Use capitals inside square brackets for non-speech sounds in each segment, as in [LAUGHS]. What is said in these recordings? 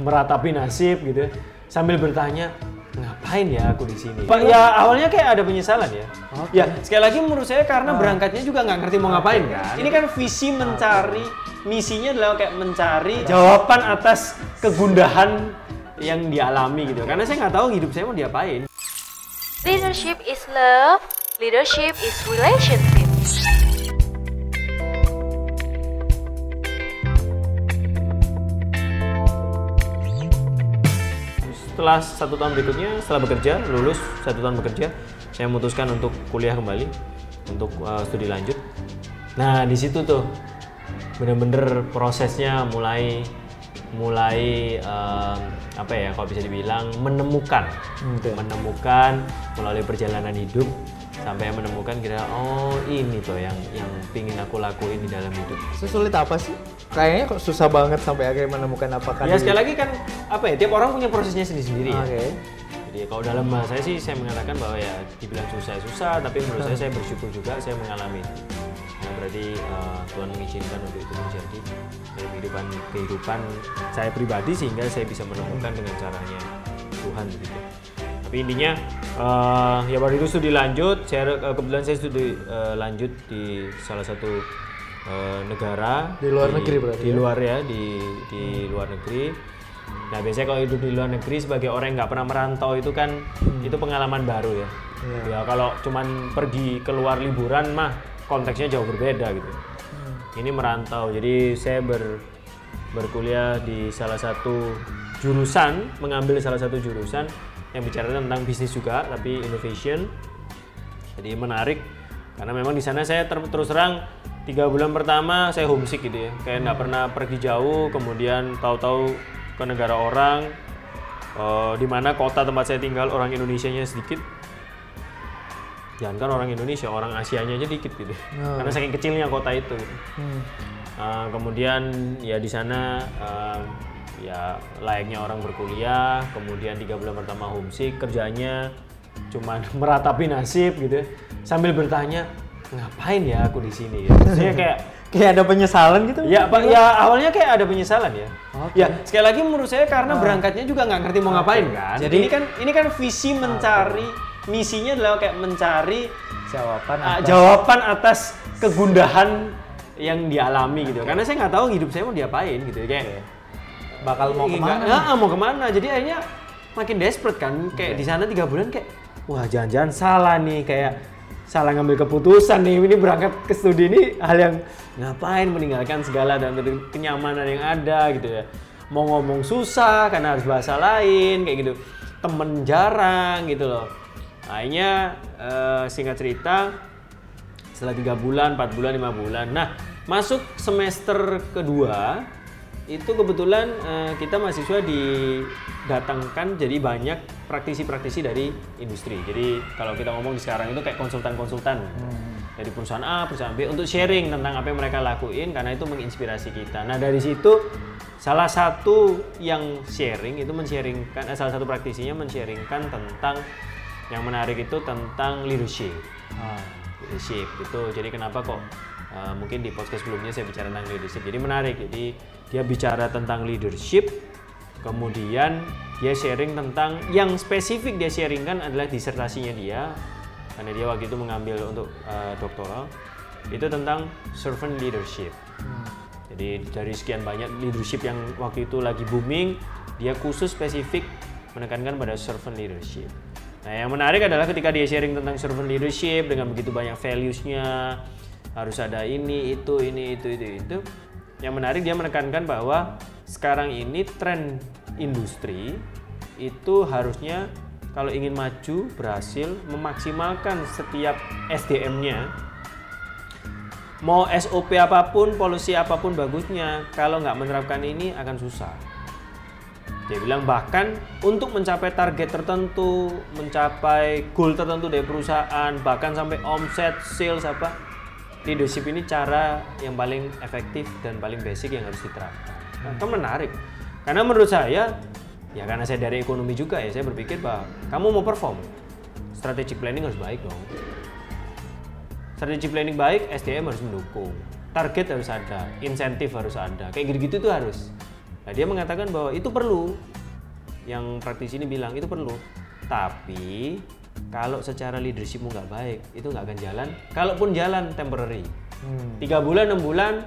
meratapi nasib gitu sambil bertanya ngapain ya aku di sini? Pak ya awalnya kayak ada penyesalan ya. Ya sekali lagi menurut saya karena berangkatnya juga nggak ngerti mau ngapain kan? ini kan visi mencari misinya adalah kayak mencari jawaban atas kegundahan yang dialami gitu. Karena saya nggak tahu hidup saya mau diapain. Leadership is love. Leadership is relationship. Setelah satu tahun berikutnya setelah bekerja lulus satu tahun bekerja saya memutuskan untuk kuliah kembali untuk uh, studi lanjut nah di situ tuh bener-bener prosesnya mulai mulai um, apa ya kalau bisa dibilang menemukan Oke. menemukan melalui perjalanan hidup sampai menemukan kira oh ini tuh yang yang pingin aku lakuin di dalam hidup Sesulit apa sih? Kayaknya kok susah banget sampai akhirnya menemukan apakah ya di- sekali lagi kan apa ya tiap orang punya prosesnya sendiri-sendiri ya Oke. Jadi kalau dalam bahasa saya sih saya mengatakan bahwa ya dibilang susah ya susah, tapi menurut saya saya bersyukur juga saya mengalami. Nah, berarti eh, Tuhan mengizinkan untuk itu dalam kehidupan kehidupan saya pribadi sehingga saya bisa menemukan dengan caranya Tuhan begitu. Tapi intinya eh, ya baru itu studi lanjut, saya eh, kebetulan saya studi eh, lanjut di salah satu eh, negara Di luar negeri berarti di ya? luar ya di di luar negeri. Nah biasanya kalau hidup di luar negeri sebagai orang yang nggak pernah merantau itu kan itu pengalaman baru ya. Hmm. Iya. Ya kalau cuman pergi keluar liburan mah konteksnya jauh berbeda gitu. Hmm. Ini merantau jadi saya ber berkuliah di salah satu jurusan mengambil salah satu jurusan yang bicara tentang bisnis juga tapi innovation. Jadi menarik karena memang di sana saya ter- terus terang tiga bulan pertama saya homesick gitu ya. Kayak nggak pernah pergi jauh kemudian tahu-tahu ke negara orang eh, di mana kota tempat saya tinggal orang Indonesia nya sedikit. Jangan kan orang Indonesia orang Asianya aja dikit gitu. Karena saking kecilnya kota itu. Gitu. Hmm. Uh, kemudian ya di sana uh, ya layaknya orang berkuliah kemudian tiga bulan pertama homesick kerjanya cuman [LAUGHS] meratapi nasib gitu ya, sambil bertanya ngapain ya aku di sini ya saya kayak [LAUGHS] Kayak ada penyesalan gitu? ya pak ya awalnya kayak ada penyesalan ya Oke. ya sekali lagi menurut saya karena berangkatnya juga nggak ngerti mau ngapain kan Jadi- ini kan ini kan visi mencari misinya adalah kayak mencari Jawaban Ah, atas- jawaban atas kegundahan yang dialami gitu. Karena saya nggak tahu hidup saya mau diapain gitu. Kayak bakal mau Iya, ke mana? nggak- ah, mau ke mana? Jadi akhirnya makin desperate kan. Kayak di sana tiga bulan kayak wah jangan-jangan salah nih kayak salah ngambil keputusan nih ini berangkat ke studi ini hal yang ngapain meninggalkan segala dan kenyamanan yang ada gitu ya mau ngomong susah karena harus bahasa lain kayak gitu temen jarang gitu loh akhirnya eh, singkat cerita setelah tiga bulan, 4 bulan, lima bulan. Nah, masuk semester kedua itu kebetulan eh, kita mahasiswa didatangkan jadi banyak praktisi-praktisi dari industri. Jadi kalau kita ngomong di sekarang itu kayak konsultan-konsultan dari perusahaan A, perusahaan B untuk sharing tentang apa yang mereka lakuin karena itu menginspirasi kita. Nah dari situ salah satu yang sharing itu men-sharingkan eh, salah satu praktisinya men-sharingkan tentang yang menarik itu tentang leadership Ah. leadership itu jadi kenapa kok uh, mungkin di podcast sebelumnya saya bicara tentang leadership. Jadi menarik jadi dia bicara tentang leadership kemudian dia sharing tentang yang spesifik dia sharingkan adalah disertasinya dia karena dia waktu itu mengambil untuk uh, doktoral itu tentang servant leadership. Jadi dari sekian banyak leadership yang waktu itu lagi booming dia khusus spesifik menekankan pada servant leadership. Nah, yang menarik adalah ketika dia sharing tentang servant leadership dengan begitu banyak values-nya, harus ada ini, itu, ini, itu, itu, itu. Yang menarik dia menekankan bahwa sekarang ini tren industri itu harusnya kalau ingin maju, berhasil memaksimalkan setiap SDM-nya mau SOP apa pun, polisi apa pun bagusnya, kalau nggak menerapkan ini akan susah. Dia bilang bahkan untuk mencapai target tertentu, mencapai goal tertentu dari perusahaan, bahkan sampai omset, sales apa, leadership ini cara yang paling efektif dan paling basic yang harus diterapkan. Nah, itu menarik. Karena menurut saya, ya karena saya dari ekonomi juga ya, saya berpikir bahwa kamu mau perform, strategic planning harus baik dong. Strategi planning baik, SDM harus mendukung. Target harus ada, insentif harus ada. Kayak gitu-gitu tuh harus. Nah dia mengatakan bahwa itu perlu. Yang praktisi ini bilang itu perlu. Tapi kalau secara leadershipmu nggak baik, itu nggak akan jalan. Kalaupun jalan temporary, Hmm. tiga bulan enam bulan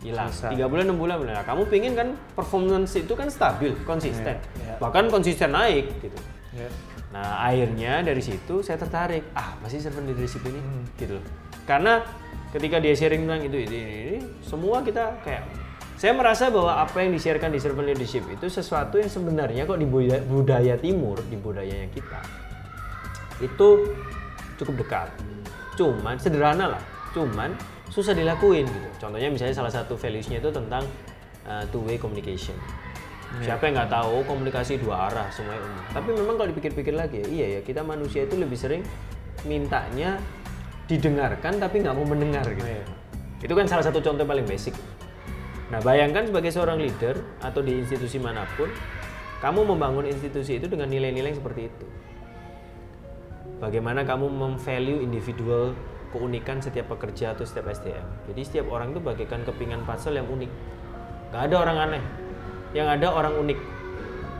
hilang. Tiga bulan enam bulan. Nah, kamu pingin kan performance itu kan stabil, konsisten, Iya, iya. bahkan konsisten naik gitu. Ya. Nah akhirnya dari situ saya tertarik, ah masih servant leadership ini, Hmm. gitu loh. Karena ketika dia sharing tentang itu, ini, ini, ini, semua kita kayak, saya merasa bahwa apa yang di-sharekan di servant leadership itu sesuatu yang sebenarnya kok di budaya, budaya timur, di budayanya kita, itu cukup dekat. Cuman sederhana lah, cuman susah dilakuin gitu. Contohnya misalnya salah satu values-nya itu tentang uh, two-way communication. Siapa yang nggak tahu komunikasi dua arah semuanya umum. Tapi memang kalau dipikir-pikir lagi, ya, iya ya kita manusia itu lebih sering mintanya didengarkan tapi nggak mau mendengar gitu. Iya. Itu kan salah satu contoh paling basic. Nah bayangkan sebagai seorang leader atau di institusi mana pun, kamu membangun institusi itu dengan nilai-nilai seperti itu. Bagaimana kamu memvalue individual keunikan setiap pekerja atau setiap SDM. Jadi setiap orang itu bagaikan kepingan puzzle yang unik. Gak ada orang aneh. Yang ada orang unik.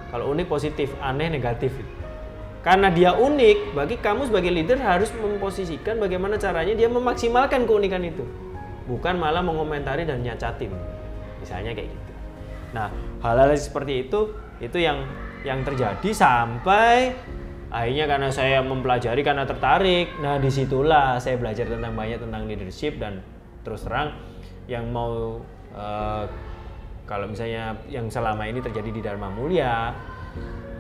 Kalau unik positif, aneh negatif. Karena dia unik, bagi kamu sebagai leader harus memposisikan bagaimana caranya dia memaksimalkan keunikan itu. Bukan malah mengomentari dan nyacatin. Misalnya kayak gitu. Nah, hal-hal seperti itu itu yang yang terjadi sampai akhirnya karena saya mempelajari karena tertarik. Nah, di situlah saya belajar tentang banyak tentang leadership dan terus terang yang mau eh, kalau misalnya yang selama ini terjadi di Dharma Mulia,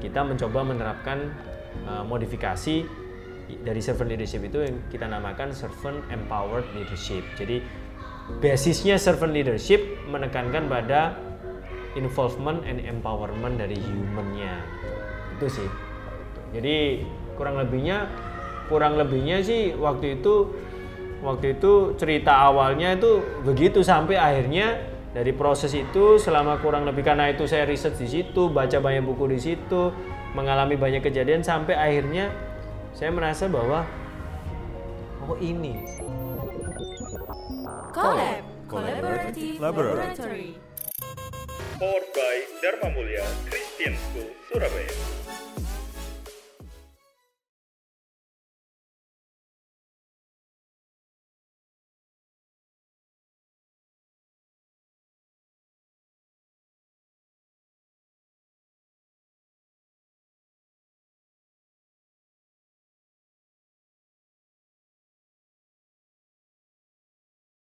kita mencoba menerapkan eh, modifikasi dari servant leadership itu yang kita namakan servant empowered leadership. Jadi basisnya servant leadership menekankan pada involvement and empowerment dari humannya itu sih jadi kurang lebihnya kurang lebihnya sih waktu itu waktu itu cerita awalnya itu begitu sampai akhirnya dari proses itu selama kurang lebih karena itu saya riset di situ baca banyak buku di situ mengalami banyak kejadian sampai akhirnya saya merasa bahwa oh ini. Collab. Collaborative Laboratory. Powered by Dharma Mulia Christian School, Surabaya.